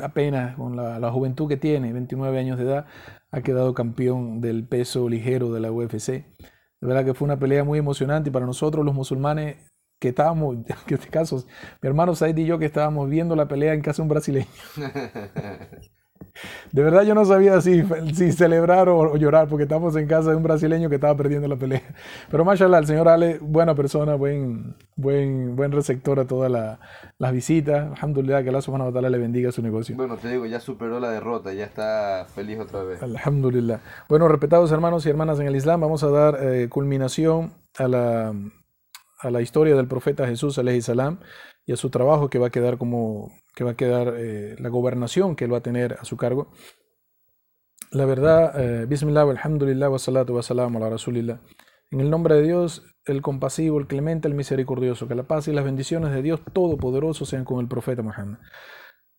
apenas con la, juventud que tiene, 29 años de edad, ha quedado campeón del peso ligero de la UFC. De verdad que fue una pelea muy emocionante y para nosotros los musulmanes que estábamos, en este caso, mi hermano Said y yo que estábamos viendo la pelea en casa de un brasileño. De verdad yo no sabía si, si celebrar o, llorar porque estamos en casa de un brasileño que estaba perdiendo la pelea. Pero mashallah, el señor Ale, buena persona, buen, buen, buen receptor a todas las visitas. Alhamdulillah, que Allah subhanahu wa ta'ala le bendiga su negocio. Bueno, te digo, ya superó la derrota, ya está feliz otra vez. Alhamdulillah. Bueno, respetados hermanos y hermanas en el Islam, vamos a dar eh, culminación a la, a la historia del profeta Jesús, alayhi salam, y a su trabajo que va a quedar como que va a quedar eh, la gobernación que él va a tener a su cargo. La verdad, eh, Bismillah, alhamdulillah, wa salatu wa salam ala rasulillah. En el nombre de Dios, el compasivo, el clemente, el misericordioso, que la paz y las bendiciones de Dios Todopoderoso sean con el profeta Muhammad.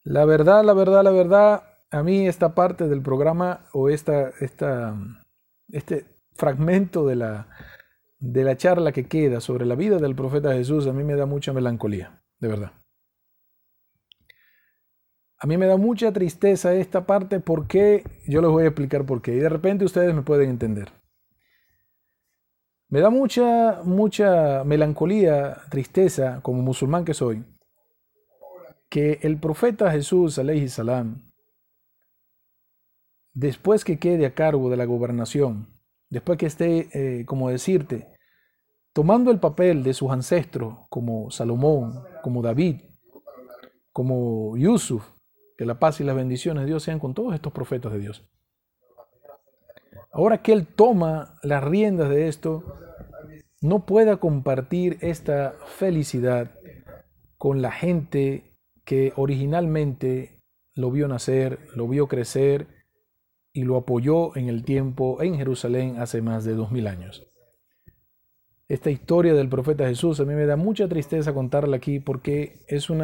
La verdad, la verdad, la verdad, a mí esta parte del programa o esta, esta, este fragmento de la, de la charla que queda sobre la vida del profeta Jesús, a mí me da mucha melancolía, de verdad. A mí me da mucha tristeza esta parte porque yo les voy a explicar por qué y de repente ustedes me pueden entender. Me da mucha, mucha melancolía, tristeza como musulmán que soy, que el profeta Jesús, alayhi salam, después que quede a cargo de la gobernación, después que esté, eh, como decirte, tomando el papel de sus ancestros como Salomón, como David, como Yusuf, que la paz y las bendiciones de Dios sean con todos estos profetas de Dios. Ahora que Él toma las riendas de esto, no pueda compartir esta felicidad con la gente que originalmente lo vio nacer, lo vio crecer y lo apoyó en el tiempo en Jerusalén hace más de dos mil años. Esta historia del profeta Jesús. A mí me da mucha tristeza contarla aquí porque es un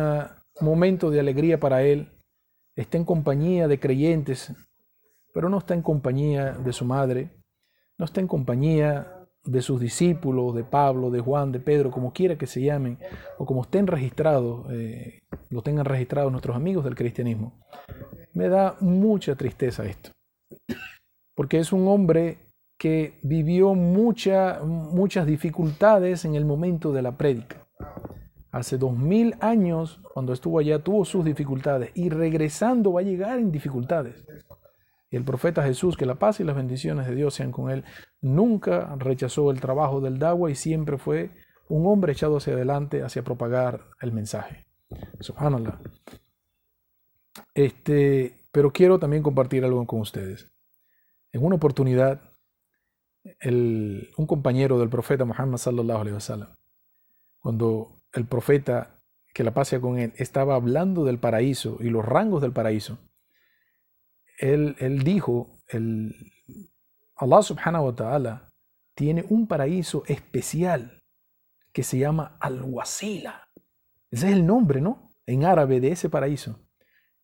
momento de alegría para él, está en compañía de creyentes, pero no está en compañía de su madre, no está en compañía de sus discípulos, de Pablo, de Juan, de Pedro, como quiera que se llamen, o como estén registrados, eh, lo tengan registrados nuestros amigos del cristianismo. Me da mucha tristeza esto, porque es un hombre que vivió mucha, muchas dificultades en el momento de la prédica. Hace dos mil años, cuando estuvo allá, tuvo sus dificultades y regresando va a llegar en dificultades. Y el profeta Jesús, que la paz y las bendiciones de Dios sean con él, nunca rechazó el trabajo del Dawa y siempre fue un hombre echado hacia adelante, hacia propagar el mensaje. Subhanallah. Este, pero quiero también compartir algo con ustedes. En una oportunidad, un compañero del profeta Muhammad sallallahu cuando el profeta que la pase con él estaba hablando del paraíso y los rangos del paraíso, él, él dijo, el, Allah subhanahu wa ta'ala tiene un paraíso especial que se llama Al-Wasila. Ese es el nombre, ¿no? En árabe de ese paraíso.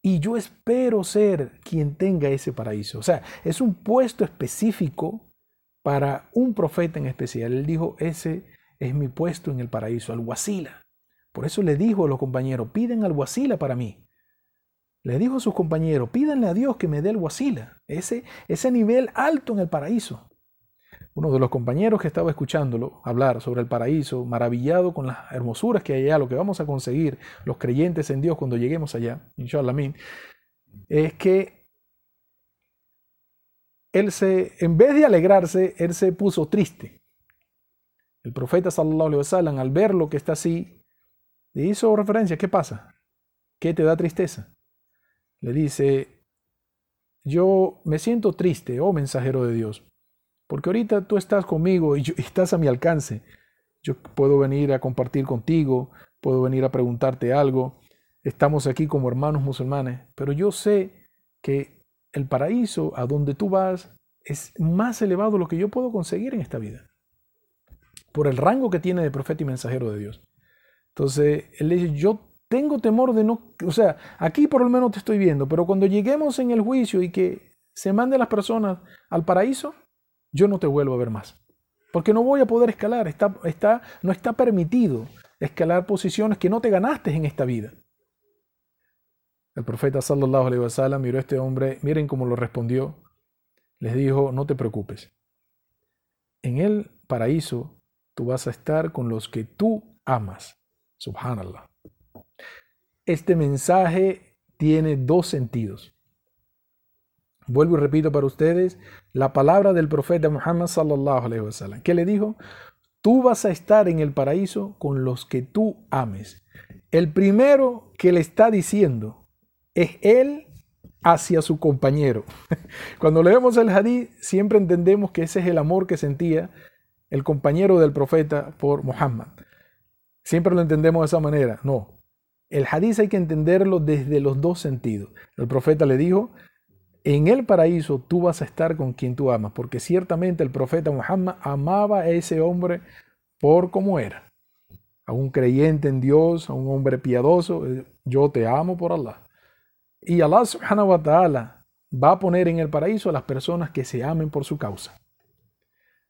Y yo espero ser quien tenga ese paraíso. O sea, es un puesto específico para un profeta en especial. Él dijo, ese es mi puesto en el paraíso, al Wasila. Por eso le dijo a los compañeros, piden al Wasila para mí. Le dijo a sus compañeros, pídanle a Dios que me dé el Wasila, ese, ese nivel alto en el paraíso. Uno de los compañeros que estaba escuchándolo hablar sobre el paraíso, maravillado con las hermosuras que hay allá, lo que vamos a conseguir los creyentes en Dios cuando lleguemos allá, inshallah, es que él se, en vez de alegrarse, él se puso triste. El profeta sallallahu al ver lo que está así, le hizo referencia, ¿qué pasa? ¿Qué te da tristeza? Le dice, yo me siento triste, oh mensajero de Dios, porque ahorita tú estás conmigo y, estás a mi alcance. Yo puedo venir a compartir contigo, puedo venir a preguntarte algo. Estamos aquí como hermanos musulmanes, pero yo sé que el paraíso a donde tú vas es más elevado lo que yo puedo conseguir en esta vida. Por el rango que tiene de profeta y mensajero de Dios. Entonces, él dice, yo tengo temor de no, o sea, aquí por lo menos te estoy viendo, pero cuando lleguemos en el juicio y que se manden las personas al paraíso, yo no te vuelvo a ver más. Porque no voy a poder escalar, está, está, no está permitido escalar posiciones que no te ganaste en esta vida. El profeta sallallahu alaihi wasallam miró a este hombre, miren cómo lo respondió. Les dijo, no te preocupes. En el paraíso tú vas a estar con los que tú amas. Subhanallah. Este mensaje tiene dos sentidos. Vuelvo y repito para ustedes la palabra del profeta Muhammad sallallahu alaihi wasallam. ¿Qué le dijo? Tú vas a estar en el paraíso con los que tú ames. El primero que le está diciendo es él hacia su compañero. Cuando leemos el hadith, siempre entendemos que ese es el amor que sentía el compañero del profeta por Muhammad. Siempre lo entendemos de esa manera. No. El hadith hay que entenderlo desde los dos sentidos. El profeta le dijo, en el paraíso tú vas a estar con quien tú amas, porque ciertamente el profeta Muhammad amaba a ese hombre por como era. A un creyente en Dios, a un hombre piadoso, eh, yo te amo por Allah. Y Allah subhanahu wa ta'ala va a poner en el paraíso a las personas que se amen por su causa.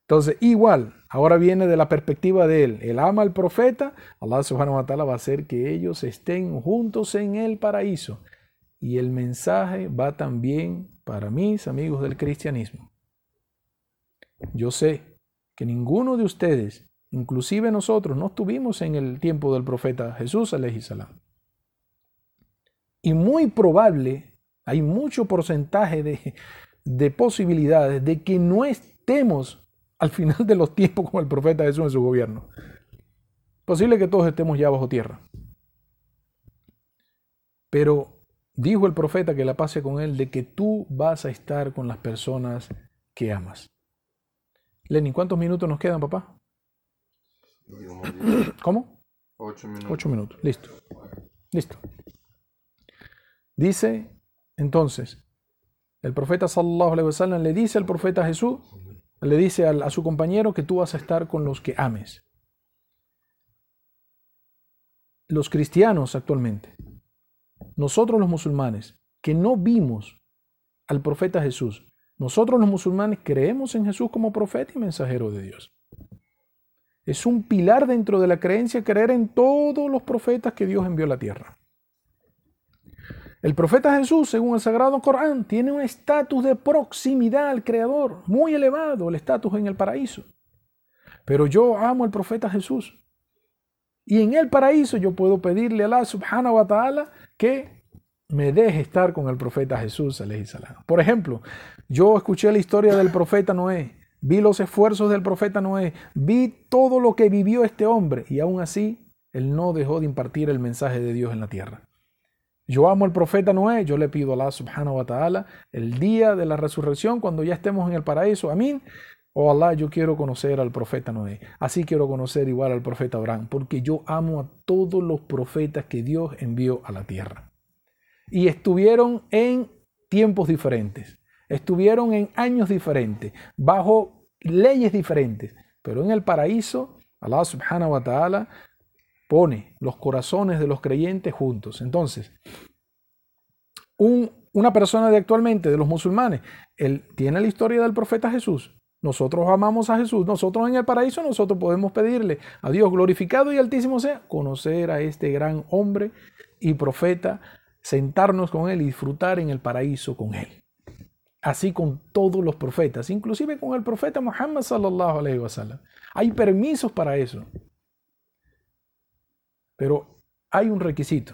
Entonces, igual, ahora viene de la perspectiva de él. Él ama al profeta, Allah subhanahu wa ta'ala va a hacer que ellos estén juntos en el paraíso. Y el mensaje va también para mis amigos del cristianismo. Yo sé que ninguno de ustedes, inclusive nosotros, no estuvimos en el tiempo del profeta Jesús, salam. Y muy probable, hay mucho porcentaje de, de posibilidades de que no estemos al final de los tiempos como el profeta Jesús en su gobierno. Posible que todos estemos ya bajo tierra. Pero Dijo el profeta que la pase con él de que tú vas a estar con las personas que amas. Lenin, ¿cuántos minutos nos quedan, papá? ¿Cómo? Ocho minutos. Ocho minutos. Listo. Listo. Dice entonces, el profeta sallallahu alaihi wasallam le dice al profeta Jesús, le dice a, a su compañero que tú vas a estar con los que ames. Los cristianos actualmente nosotros los musulmanes, que no vimos al profeta Jesús, nosotros los musulmanes creemos en Jesús como profeta y mensajero de Dios. Es un pilar dentro de la creencia creer en todos los profetas que Dios envió a la tierra. El profeta Jesús, según el Sagrado Corán, tiene un estatus de proximidad al Creador, muy elevado, el estatus en el paraíso. Pero yo amo al profeta Jesús. Y en el paraíso yo puedo pedirle a Allah subhanahu wa ta'ala que me deje estar con el profeta Jesús. Por ejemplo, yo escuché la historia del profeta Noé, vi los esfuerzos del profeta Noé, vi todo lo que vivió este hombre y aún así él no dejó de impartir el mensaje de Dios en la tierra. Yo amo al profeta Noé, yo le pido a Allah subhanahu wa ta'ala el día de la resurrección, cuando ya estemos en el paraíso, amén. Oh Allah, yo quiero conocer al profeta Noé. Así quiero conocer igual al profeta Abraham, porque yo amo a todos los profetas que Dios envió a la tierra. Y estuvieron en tiempos diferentes, estuvieron en años diferentes, bajo leyes diferentes, pero en el paraíso, Allah subhanahu wa ta'ala pone los corazones de los creyentes juntos. Entonces, una persona de actualmente, de los musulmanes, él tiene la historia del profeta Jesús. Nosotros amamos a Jesús, nosotros en el paraíso, nosotros podemos pedirle a Dios glorificado y altísimo sea, conocer a este gran hombre y profeta, sentarnos con él y disfrutar en el paraíso con él. Así con todos los profetas, inclusive con el profeta Muhammad sallallahu alaihi wasallam. Hay permisos para eso. Pero hay un requisito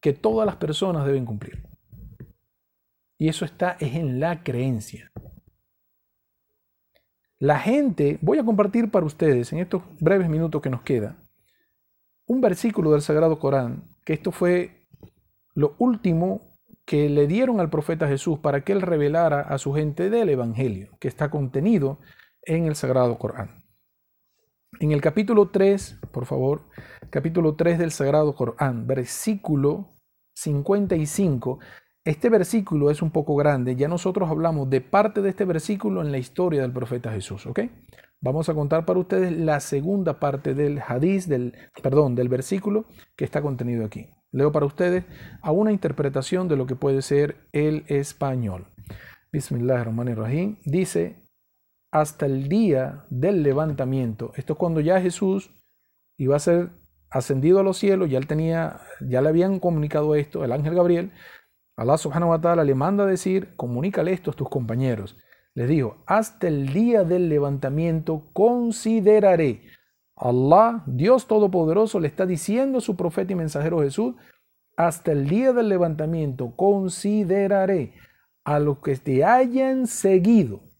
que todas las personas deben cumplir. Y eso está es en la creencia. La gente, voy a compartir para ustedes en estos breves minutos que nos queda, un versículo del Sagrado Corán, que esto fue lo último que le dieron al profeta Jesús para que él revelara a su gente del Evangelio, que está contenido en el Sagrado Corán. En el capítulo 3, por favor, capítulo 3 del Sagrado Corán, versículo 55, este versículo es un poco grande, ya nosotros hablamos de parte de este versículo en la historia del profeta Jesús, ¿ok? Vamos a contar para ustedes la segunda parte del hadiz, del, perdón, del versículo que está contenido aquí. Leo para ustedes a una interpretación de lo que puede ser el español. Bismillahirrahmanirrahim. Dice hasta el día del levantamiento. Esto es cuando ya Jesús iba a ser ascendido a los cielos, ya él tenía, ya le habían comunicado esto, el ángel Gabriel, Allah subhanahu wa ta'ala le manda a decir, comunícale esto a tus compañeros. Les dijo, hasta el día del levantamiento consideraré. Allah, Dios Todopoderoso, le está diciendo a su profeta y mensajero Jesús, hasta el día del levantamiento consideraré a los que te hayan seguido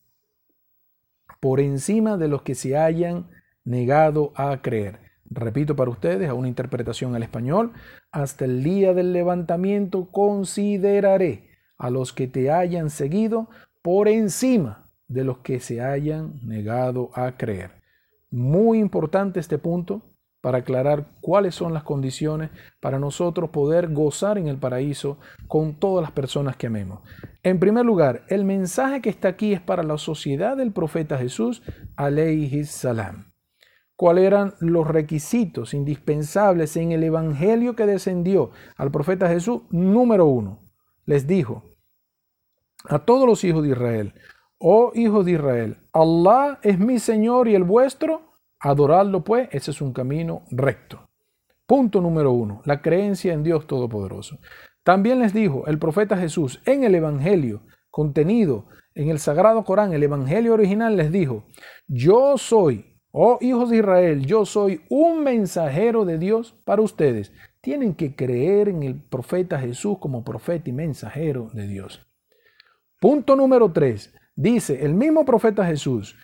por encima de los que se hayan negado a creer. Repito para ustedes, a una interpretación al español, hasta el día del levantamiento consideraré a los que te hayan seguido por encima de los que se hayan negado a creer. Muy importante este punto para aclarar cuáles son las condiciones para nosotros poder gozar en el paraíso con todas las personas que amemos. En primer lugar, el mensaje que está aquí es para la sociedad del profeta Jesús, alayhi salam. ¿Cuáles eran los requisitos indispensables en el evangelio que descendió al profeta Jesús? Número uno, les dijo a todos los hijos de Israel, oh hijos de Israel, Allah es mi Señor y el vuestro, Adorarlo, pues, ese es un camino recto. Punto número uno, la creencia en Dios Todopoderoso. También les dijo el profeta Jesús en el Evangelio contenido en el Sagrado Corán, el Evangelio original les dijo, yo soy, oh hijos de Israel, yo soy un mensajero de Dios para ustedes. Tienen que creer en el profeta Jesús como profeta y mensajero de Dios. Punto número tres, dice el mismo profeta Jesús,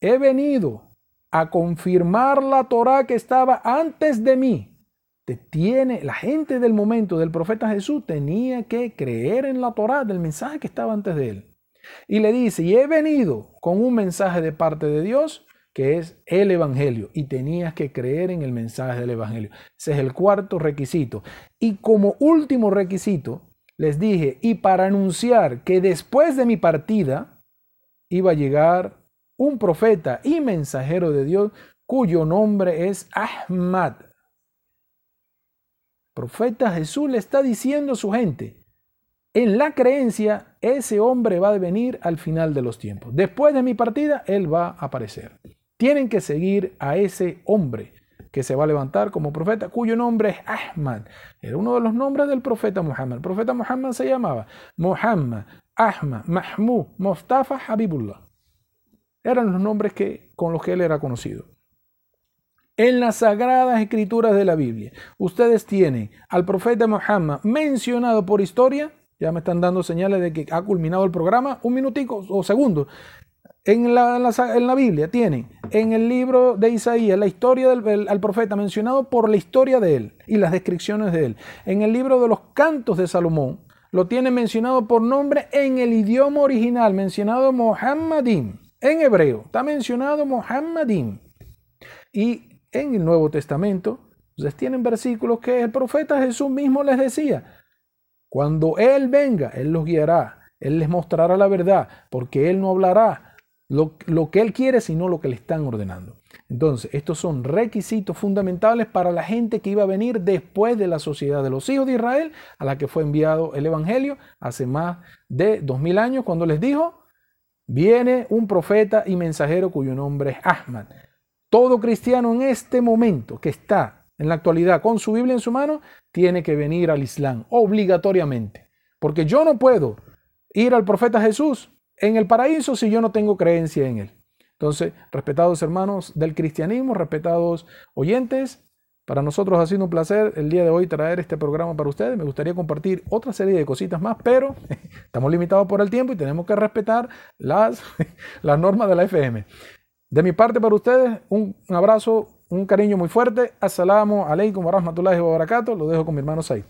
he venido a confirmar la Torah que estaba antes de mí. Te tiene, la gente del momento del profeta Jesús tenía que creer en la Torah, del mensaje que estaba antes de él. Y le dice, y he venido con un mensaje de parte de Dios, que es el Evangelio, y tenías que creer en el mensaje del Evangelio. Ese es el cuarto requisito. Y como último requisito, les dije, y para anunciar que después de mi partida iba a llegar un profeta y mensajero de Dios cuyo nombre es Ahmad. Profeta Jesús le está diciendo a su gente, en la creencia, ese hombre va a venir al final de los tiempos. Después de mi partida, él va a aparecer. Tienen que seguir a ese hombre que se va a levantar como profeta, cuyo nombre es Ahmad. Era uno de los nombres del profeta Muhammad. El profeta Muhammad se llamaba Muhammad, Ahmad, Mahmud, Mustafa, Habibullah. Eran los nombres que, con los que él era conocido. En las sagradas escrituras de la Biblia, ustedes tienen al profeta Muhammad mencionado por historia, ya me están dando señales de que ha culminado el programa, un minutico o segundo. En la, Biblia tienen en el libro de Isaías la historia del al profeta mencionado por la historia de él y las descripciones de él. En el libro de los cantos de Salomón lo tiene mencionado por nombre en el idioma original, mencionado Mohammedim, en hebreo, está mencionado Mohammedim. Y en el Nuevo Testamento, ustedes tienen versículos que el profeta Jesús mismo les decía, cuando Él venga, Él los guiará, Él les mostrará la verdad, porque Él no hablará lo, lo que Él quiere, sino lo que le están ordenando. Entonces, estos son requisitos fundamentales para la gente que iba a venir después de la sociedad de los hijos de Israel, a la que fue enviado el Evangelio hace más de dos mil años, cuando les dijo, viene un profeta y mensajero cuyo nombre es Ahmad. Todo cristiano en este momento que está en la actualidad con su Biblia en su mano, tiene que venir al Islam obligatoriamente. Porque yo no puedo ir al profeta Jesús en el paraíso si yo no tengo creencia en él. Entonces, respetados hermanos del cristianismo, respetados oyentes, para nosotros ha sido un placer el día de hoy traer este programa para ustedes. Me gustaría compartir otra serie de cositas más, pero estamos limitados por el tiempo y tenemos que respetar las, las normas de la FM. De mi parte para ustedes, un, abrazo, un cariño muy fuerte. Assalamu alaikum wa rahmatullahi wa barakatuh. Lo dejo con mi hermano Said.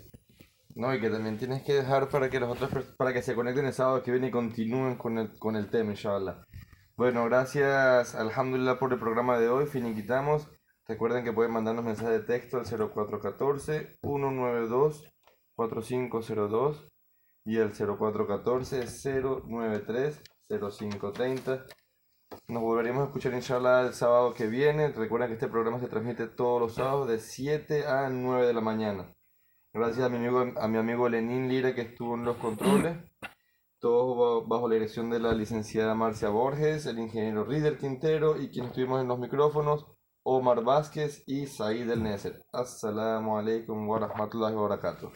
No, y que también tienes que dejar para que los otros para que se conecten el sábado que viene y continúen con el, con el tema, inshallah. Bueno, gracias, alhamdulillah, por el programa de hoy. Finiquitamos. Recuerden que pueden mandarnos mensaje de texto al 0414-192-4502 y el 0414-093-0530. Nos volveremos a escuchar inshallah el sábado que viene. Recuerden que este programa se transmite todos los sábados de 7 a 9 de la mañana. Gracias a mi amigo, a mi amigo Lenín Lira que estuvo en los controles. Todo bajo la dirección de la licenciada Marcia Borges, el ingeniero Rider Quintero y quienes estuvimos en los micrófonos, Omar Vázquez y Said El Neser. Assalamu alaikum wa rahmatullahi wa barakatuh.